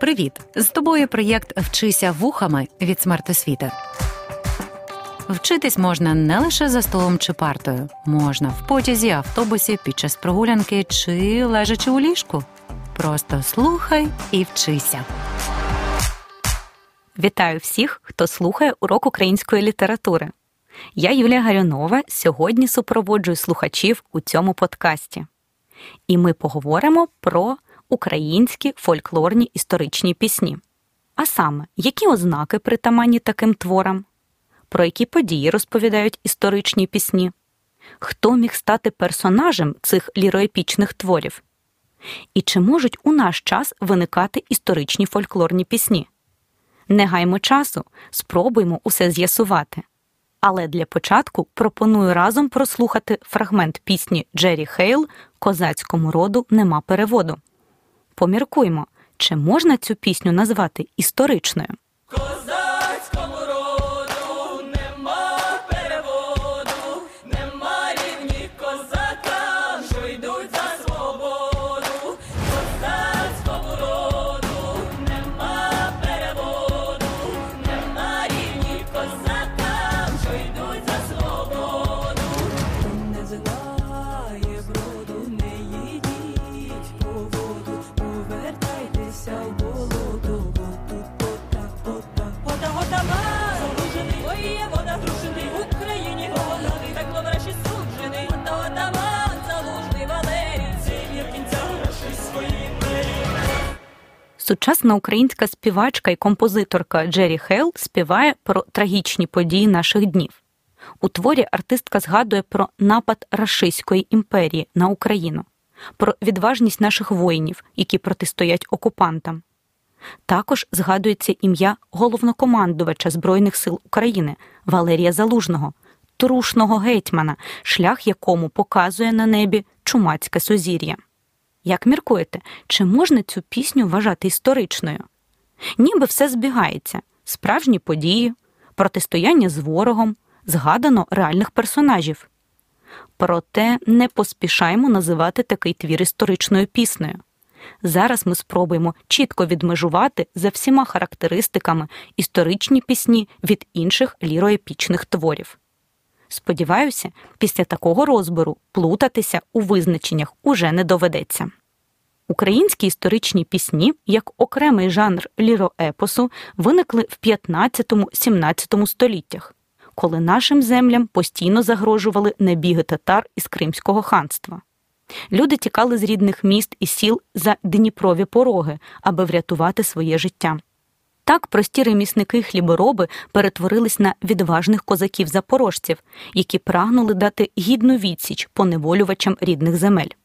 Привіт! З тобою проєкт Вчися вухами від смертосвіти. Вчитись можна не лише за столом чи партою, можна в потязі, автобусі, під час прогулянки чи лежачи у ліжку. Просто слухай і вчися. Вітаю всіх, хто слухає урок української літератури. Я Юлія Гарюнова. Сьогодні супроводжую слухачів у цьому подкасті. І ми поговоримо про українські фольклорні історичні пісні. А саме, які ознаки притаманні таким творам, про які події розповідають історичні пісні, хто міг стати персонажем цих ліроепічних творів, і чи можуть у наш час виникати історичні фольклорні пісні? Не гаймо часу, спробуймо усе з'ясувати. Але для початку пропоную разом прослухати фрагмент пісні Джері Хейл Козацькому роду нема переводу. Поміркуймо, чи можна цю пісню назвати історичною. Сучасна українська співачка і композиторка Джері Хейл співає про трагічні події наших днів. У творі артистка згадує про напад Рашистської імперії на Україну, про відважність наших воїнів, які протистоять окупантам. Також згадується ім'я головнокомандувача Збройних сил України Валерія Залужного, трушного гетьмана, шлях якому показує на небі чумацьке сузір'я. Як міркуєте, чи можна цю пісню вважати історичною? Ніби все збігається, справжні події, протистояння з ворогом, згадано реальних персонажів. Проте не поспішаємо називати такий твір історичною піснею. Зараз ми спробуємо чітко відмежувати за всіма характеристиками історичні пісні від інших ліроепічних творів. Сподіваюся, після такого розбору плутатися у визначеннях уже не доведеться. Українські історичні пісні, як окремий жанр ліроепосу, виникли в 15-17 століттях, коли нашим землям постійно загрожували набіги татар із Кримського ханства. Люди тікали з рідних міст і сіл за Дніпрові пороги, аби врятувати своє життя. Так прості ремісники хлібороби перетворились на відважних козаків-запорожців, які прагнули дати гідну відсіч поневолювачам рідних земель.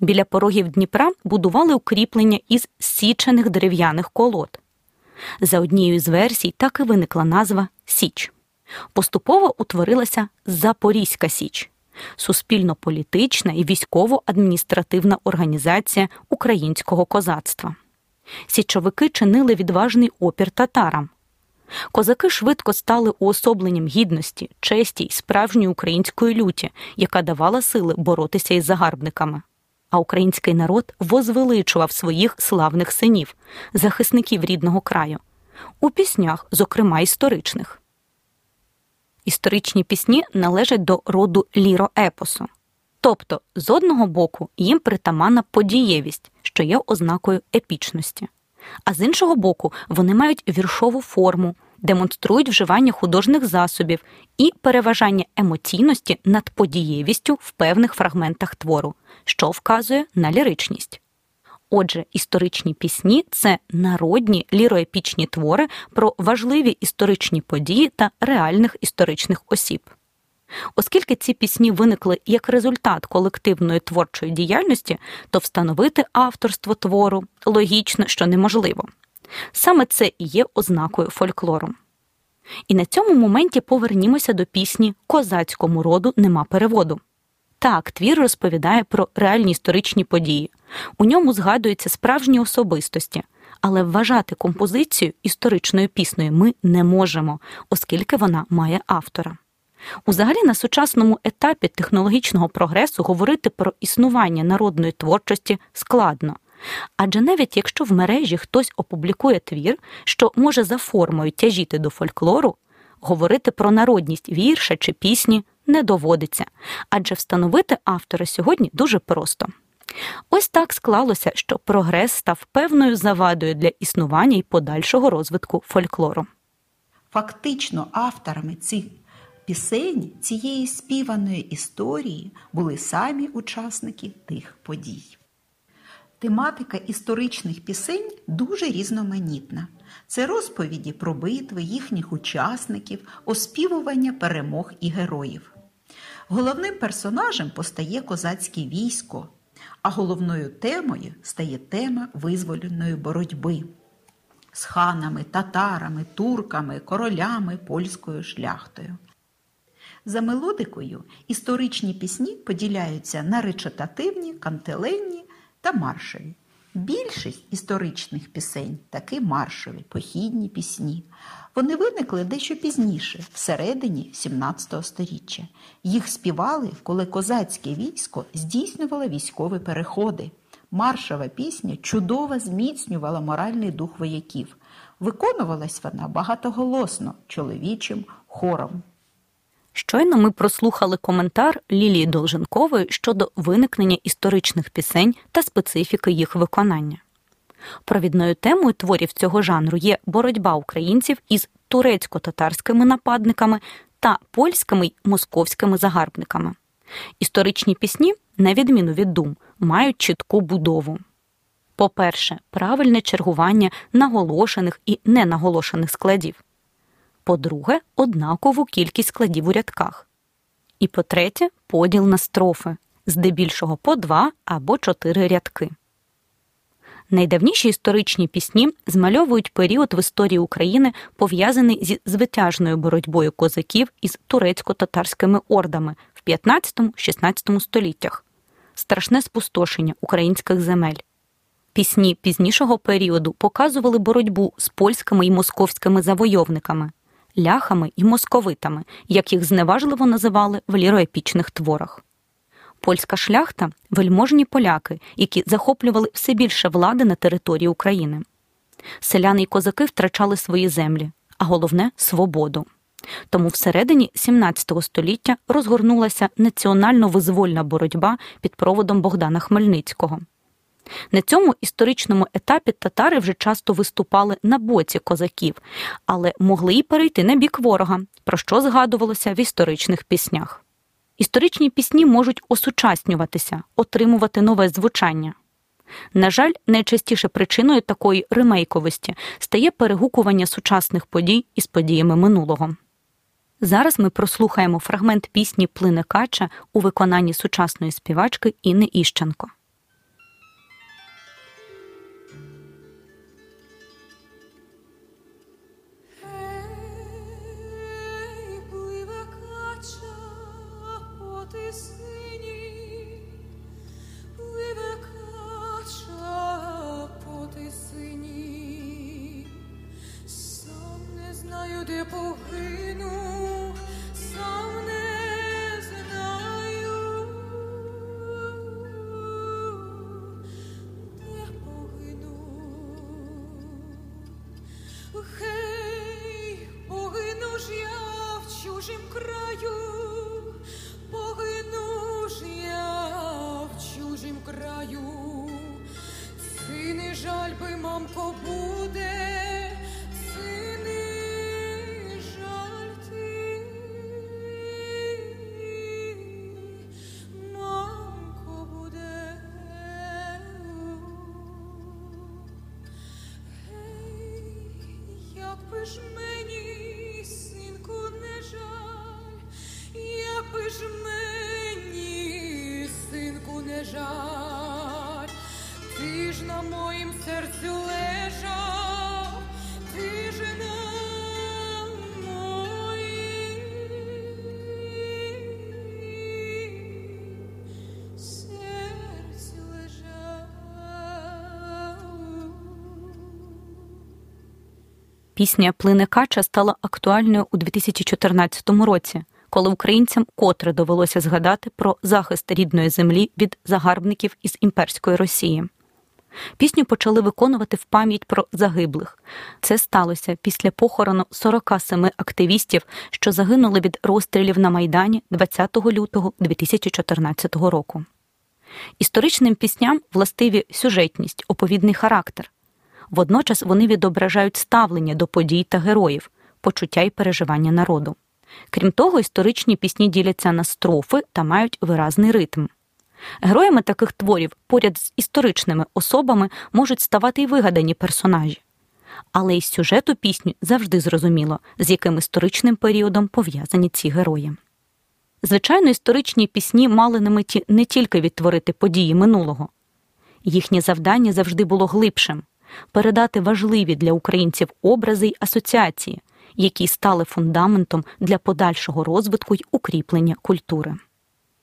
Біля порогів Дніпра будували укріплення із січених дерев'яних колод. За однією з версій так і виникла назва Січ. Поступово утворилася Запорізька Січ суспільно-політична і військово-адміністративна організація українського козацтва. Січовики чинили відважний опір татарам. Козаки швидко стали уособленням гідності, честі й справжньої української люті, яка давала сили боротися із загарбниками. А український народ возвеличував своїх славних синів, захисників рідного краю, у піснях, зокрема історичних. Історичні пісні належать до роду ліроепосу. Тобто, з одного боку, їм притаманна подієвість, що є ознакою епічності, а з іншого боку, вони мають віршову форму, демонструють вживання художніх засобів і переважання емоційності над подієвістю в певних фрагментах твору, що вказує на ліричність. Отже, історичні пісні це народні ліроепічні твори про важливі історичні події та реальних історичних осіб. Оскільки ці пісні виникли як результат колективної творчої діяльності, то встановити авторство твору логічно, що неможливо. Саме це і є ознакою фольклору. І на цьому моменті повернімося до пісні Козацькому роду нема переводу. Так, твір розповідає про реальні історичні події. У ньому згадуються справжні особистості, але вважати композицію історичною піснею ми не можемо, оскільки вона має автора. Узагалі на сучасному етапі технологічного прогресу говорити про існування народної творчості складно, Адже навіть якщо в мережі хтось опублікує твір, що може за формою тяжіти до фольклору, говорити про народність вірша чи пісні не доводиться, адже встановити автора сьогодні дуже просто. Ось так склалося, що прогрес став певною завадою для існування і подальшого розвитку фольклору. Фактично, авторами цих пісень цієї співаної історії були самі учасники тих подій. Тематика історичних пісень дуже різноманітна. Це розповіді про битви їхніх учасників, оспівування перемог і героїв. Головним персонажем постає козацьке військо, а головною темою стає тема визволеної боротьби з ханами, татарами, турками, королями, польською шляхтою. За мелодикою історичні пісні поділяються на речитативні, кантеленні та маршові. Більшість історичних пісень таки маршові, похідні пісні. Вони виникли дещо пізніше, всередині 17 століття. Їх співали, коли козацьке військо здійснювало військові переходи. Маршова пісня чудово зміцнювала моральний дух вояків. Виконувалась вона багатоголосно чоловічим хором. Щойно ми прослухали коментар Лілії Долженкової щодо виникнення історичних пісень та специфіки їх виконання. Провідною темою творів цього жанру є боротьба українців із турецько-татарськими нападниками та польськими й московськими загарбниками. Історичні пісні, на відміну від дум, мають чітку будову. По-перше, правильне чергування наголошених і ненаголошених складів. По-друге, однакову кількість складів у рядках. І по-третє, поділ на строфи, здебільшого по два або чотири рядки. Найдавніші історичні пісні змальовують період в історії України, пов'язаний зі звитяжною боротьбою козаків із турецько-татарськими ордами в 15-16 століттях, страшне спустошення українських земель. Пісні пізнішого періоду показували боротьбу з польськими і московськими завойовниками, ляхами і московитами, як їх зневажливо називали в ліроепічних творах. Польська шляхта вельможні поляки, які захоплювали все більше влади на території України. Селяни й козаки втрачали свої землі, а головне свободу. Тому всередині 17 століття розгорнулася національно-визвольна боротьба під проводом Богдана Хмельницького. На цьому історичному етапі татари вже часто виступали на боці козаків, але могли й перейти на бік ворога, про що згадувалося в історичних піснях. Історичні пісні можуть осучаснюватися, отримувати нове звучання. На жаль, найчастіше причиною такої ремейковості стає перегукування сучасних подій із подіями минулого. Зараз ми прослухаємо фрагмент пісні Плине Кача у виконанні сучасної співачки Інни Іщенко. погину. Пісня Плине Кача стала актуальною у 2014 році, коли українцям котре довелося згадати про захист рідної землі від загарбників із імперської Росії. Пісню почали виконувати в пам'ять про загиблих. Це сталося після похорону 47 активістів, що загинули від розстрілів на Майдані 20 лютого 2014 року. Історичним пісням властиві сюжетність, оповідний характер. Водночас вони відображають ставлення до подій та героїв, почуття і переживання народу. Крім того, історичні пісні діляться на строфи та мають виразний ритм. Героями таких творів поряд з історичними особами можуть ставати й вигадані персонажі. Але із сюжету пісні завжди зрозуміло, з яким історичним періодом пов'язані ці герої. Звичайно, історичні пісні мали на меті не тільки відтворити події минулого, їхнє завдання завжди було глибшим передати важливі для українців образи й асоціації, які стали фундаментом для подальшого розвитку й укріплення культури.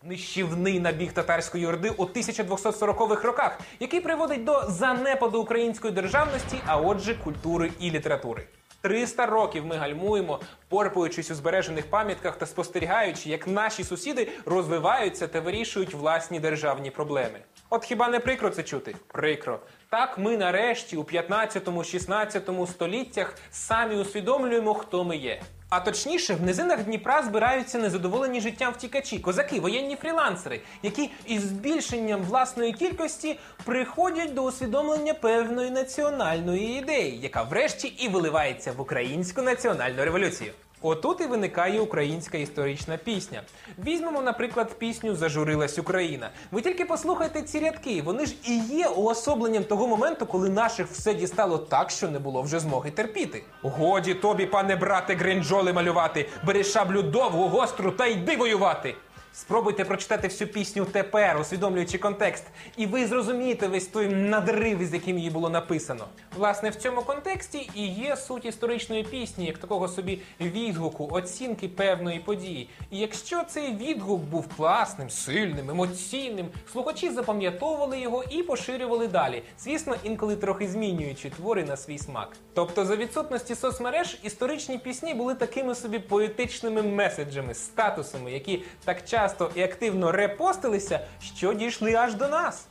Нищівний набіг татарської орди у 1240-х роках, який приводить до занепаду української державності, а отже, культури і літератури. 300 років ми гальмуємо, порпуючись у збережених пам'ятках та спостерігаючи, як наші сусіди розвиваються та вирішують власні державні проблеми. От хіба не прикро це чути? Прикро. Так ми нарешті у 15-16 століттях самі усвідомлюємо, хто ми є. А точніше, в низинах Дніпра збираються незадоволені життям втікачі, козаки, воєнні фрілансери, які із збільшенням власної кількості приходять до усвідомлення певної національної ідеї, яка врешті і виливається в українську національну революцію. Отут і виникає українська історична пісня. Візьмемо, наприклад, пісню Зажурилась Україна. Ви тільки послухайте ці рядки. Вони ж і є уособленням того моменту, коли наших все дістало так, що не було вже змоги терпіти. Годі тобі, пане брате, гринджоли малювати, бери шаблю довгу, гостру та йди воювати. Спробуйте прочитати всю пісню тепер, усвідомлюючи контекст, і ви зрозумієте весь той надрив, з яким її було написано. Власне, в цьому контексті і є суть історичної пісні, як такого собі відгуку, оцінки певної події. І якщо цей відгук був класним, сильним, емоційним, слухачі запам'ятовували його і поширювали далі. Звісно, інколи трохи змінюючи твори на свій смак. Тобто, за відсутності соцмереж, історичні пісні були такими собі поетичними меседжами, статусами, які так часто часто і активно репостилися, що дійшли аж до нас.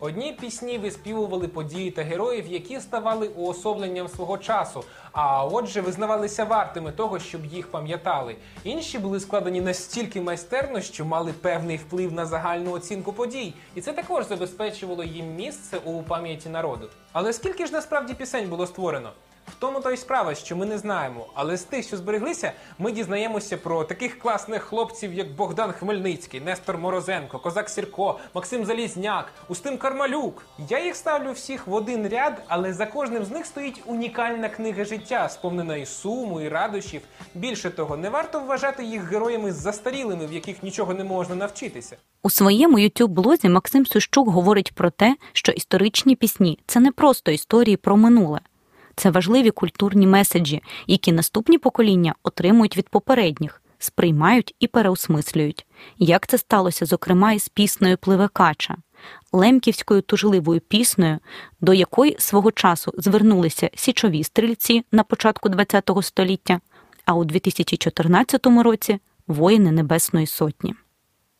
Одні пісні виспівували події та героїв, які ставали уособленням свого часу, а отже, визнавалися вартими того, щоб їх пам'ятали. Інші були складені настільки майстерно, що мали певний вплив на загальну оцінку подій, і це також забезпечувало їм місце у пам'яті народу. Але скільки ж насправді пісень було створено? В тому то й справа, що ми не знаємо. Але з тих, що збереглися, ми дізнаємося про таких класних хлопців, як Богдан Хмельницький, Нестор Морозенко, Козак Сірко, Максим Залізняк, Устим Кармалюк. Я їх ставлю всіх в один ряд, але за кожним з них стоїть унікальна книга життя, сповнена і суму, і радощів. Більше того, не варто вважати їх героями застарілими, в яких нічого не можна навчитися. У своєму youtube блозі Максим Сущук говорить про те, що історичні пісні це не просто історії про минуле. Це важливі культурні меседжі, які наступні покоління отримують від попередніх, сприймають і переосмислюють. Як це сталося, зокрема, із піснею Пливекача, лемківською тужливою піснею, до якої свого часу звернулися січові стрільці на початку ХХ століття, а у 2014 році воїни Небесної Сотні.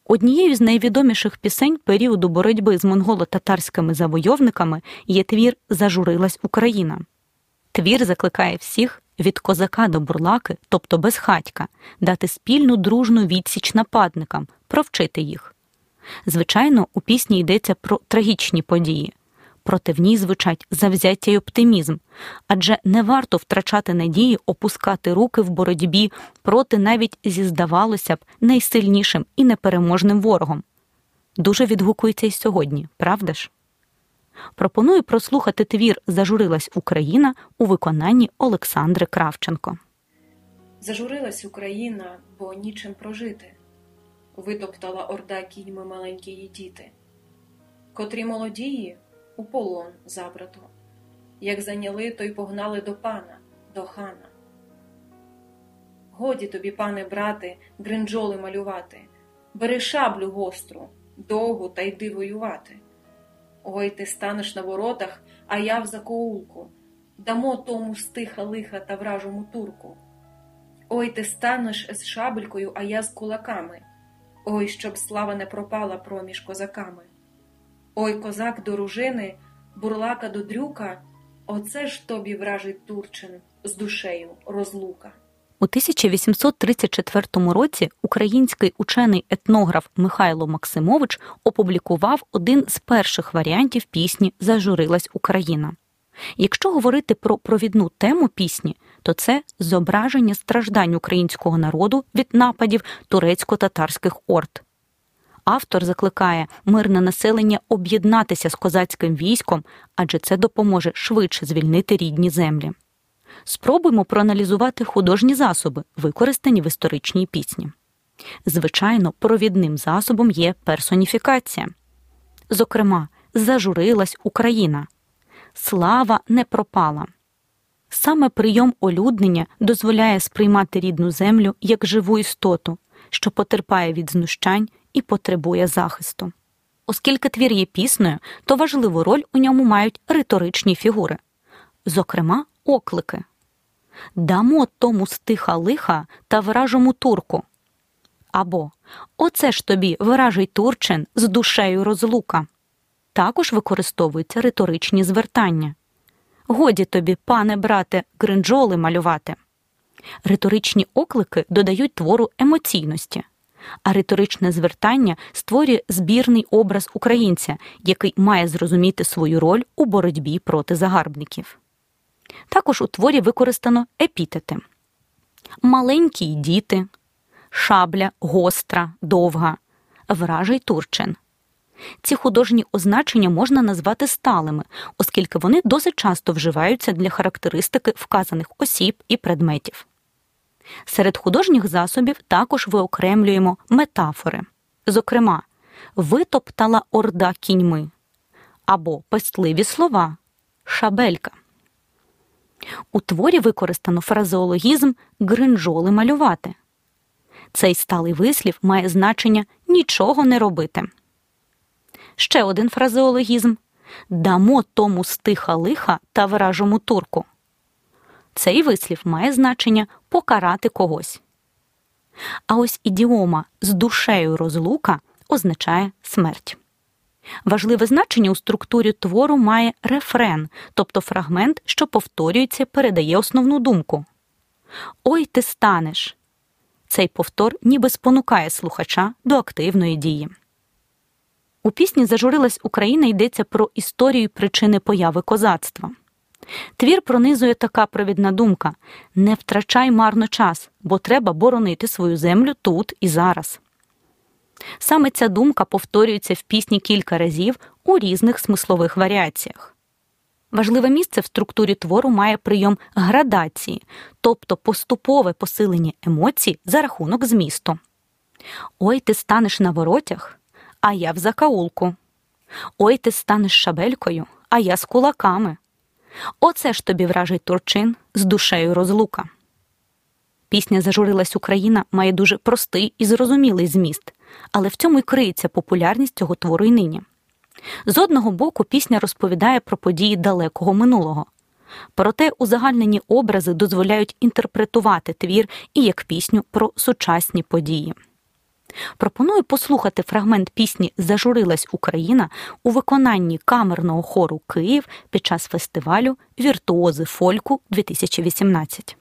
Однією з найвідоміших пісень періоду боротьби з монголо-татарськими завойовниками є твір Зажурилась Україна. Твір закликає всіх від козака до бурлаки, тобто безхатька, дати спільну дружну відсіч нападникам, провчити їх. Звичайно, у пісні йдеться про трагічні події, проте в ній звучать завзяття й оптимізм, адже не варто втрачати надії опускати руки в боротьбі проти навіть зі, здавалося б, найсильнішим і непереможним ворогом. Дуже відгукується й сьогодні, правда ж? Пропоную прослухати твір Зажурилась Україна у виконанні Олександри Кравченко. Зажурилась Україна, бо нічим прожити. Витоптала орда кіньми маленькі діти, котрі молодії у полон забрато, як зайняли, то й погнали до пана, до хана. Годі тобі, пане брате, гринджоли малювати, бери шаблю гостру, довгу та йди воювати. Ой ти станеш на воротах, а я в закоулку, дамо тому стиха лиха та вражому турку. Ой ти станеш з шабелькою, а я з кулаками. Ой, щоб слава не пропала проміж козаками. Ой козак до ружини, бурлака до дрюка, оце ж тобі вражий Турчин з душею розлука. У 1834 році український учений етнограф Михайло Максимович опублікував один з перших варіантів пісні Зажурилась Україна. Якщо говорити про провідну тему пісні, то це зображення страждань українського народу від нападів турецько-татарських орд. Автор закликає мирне населення об'єднатися з козацьким військом, адже це допоможе швидше звільнити рідні землі. Спробуймо проаналізувати художні засоби, використані в історичній пісні. Звичайно, провідним засобом є персоніфікація. Зокрема, зажурилась Україна. Слава не пропала. Саме прийом олюднення дозволяє сприймати рідну землю як живу істоту, що потерпає від знущань і потребує захисту. Оскільки твір є піснею, то важливу роль у ньому мають риторичні фігури, зокрема, оклики Дамо тому стиха лиха та вражому турку. Або Оце ж тобі вражий турчин з душею розлука. Також використовуються риторичні звертання. Годі тобі, пане брате, гринджоли малювати. Риторичні оклики додають твору емоційності, а риторичне звертання створює збірний образ українця, який має зрозуміти свою роль у боротьбі проти загарбників. Також у творі використано епітети маленькі діти, шабля, гостра, довга, вражий турчин. Ці художні означення можна назвати сталими, оскільки вони досить часто вживаються для характеристики вказаних осіб і предметів. Серед художніх засобів також виокремлюємо метафори, зокрема, витоптала орда кіньми або пестливі слова, шабелька. У творі використано фразеологізм гринжоли малювати. Цей сталий вислів має значення нічого не робити. Ще один фразеологізм дамо тому стиха лиха та вражому турку. Цей вислів має значення покарати когось. А ось ідіома з душею розлука означає смерть. Важливе значення у структурі твору має рефрен, тобто фрагмент, що повторюється, передає основну думку. Ой ти станеш. Цей повтор ніби спонукає слухача до активної дії. У пісні Зажурилась Україна йдеться про історію причини появи козацтва. Твір пронизує така провідна думка не втрачай марно час, бо треба боронити свою землю тут і зараз. Саме ця думка повторюється в пісні кілька разів у різних смислових варіаціях. Важливе місце в структурі твору має прийом градації, тобто поступове посилення емоцій за рахунок змісту. Ой, ти станеш на воротях, а я в закаулку. Ой, ти станеш шабелькою, а я з кулаками. Оце ж тобі вражий турчин з душею розлука. Пісня Зажурилась Україна має дуже простий і зрозумілий зміст, але в цьому й криється популярність цього твору й нині. З одного боку, пісня розповідає про події далекого минулого. Проте узагальнені образи дозволяють інтерпретувати твір і як пісню про сучасні події. Пропоную послухати фрагмент пісні Зажурилась Україна у виконанні камерного хору Київ під час фестивалю Віртуози Фольку 2018.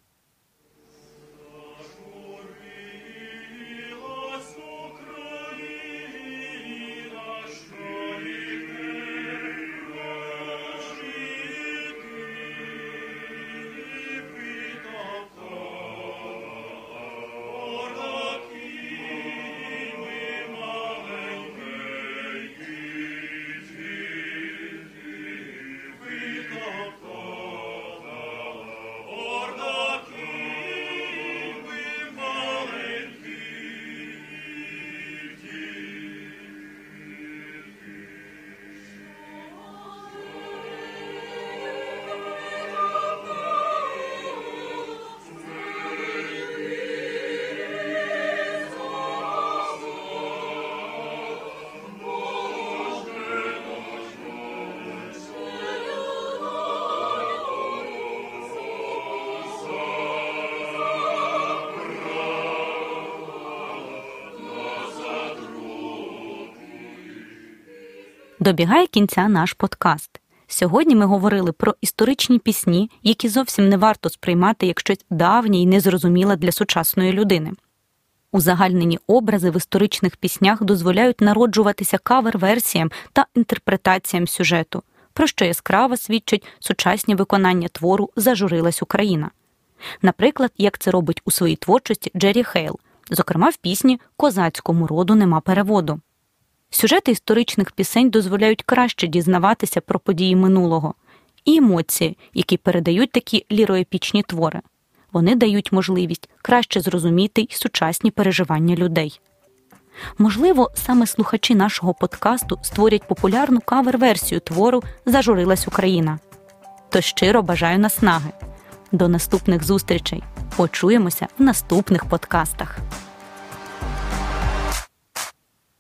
Добігає кінця наш подкаст. Сьогодні ми говорили про історичні пісні, які зовсім не варто сприймати як щось давнє і незрозуміле для сучасної людини. Узагальнені образи в історичних піснях дозволяють народжуватися кавер-версіям та інтерпретаціям сюжету, про що яскраво свідчить сучасні виконання твору Зажурилась Україна. Наприклад, як це робить у своїй творчості Джері Хейл, зокрема в пісні Козацькому роду нема переводу. Сюжети історичних пісень дозволяють краще дізнаватися про події минулого і емоції, які передають такі ліроепічні твори. Вони дають можливість краще зрозуміти й сучасні переживання людей. Можливо, саме слухачі нашого подкасту створять популярну кавер-версію твору Зажурилась Україна. То щиро бажаю наснаги. До наступних зустрічей. Почуємося в наступних подкастах.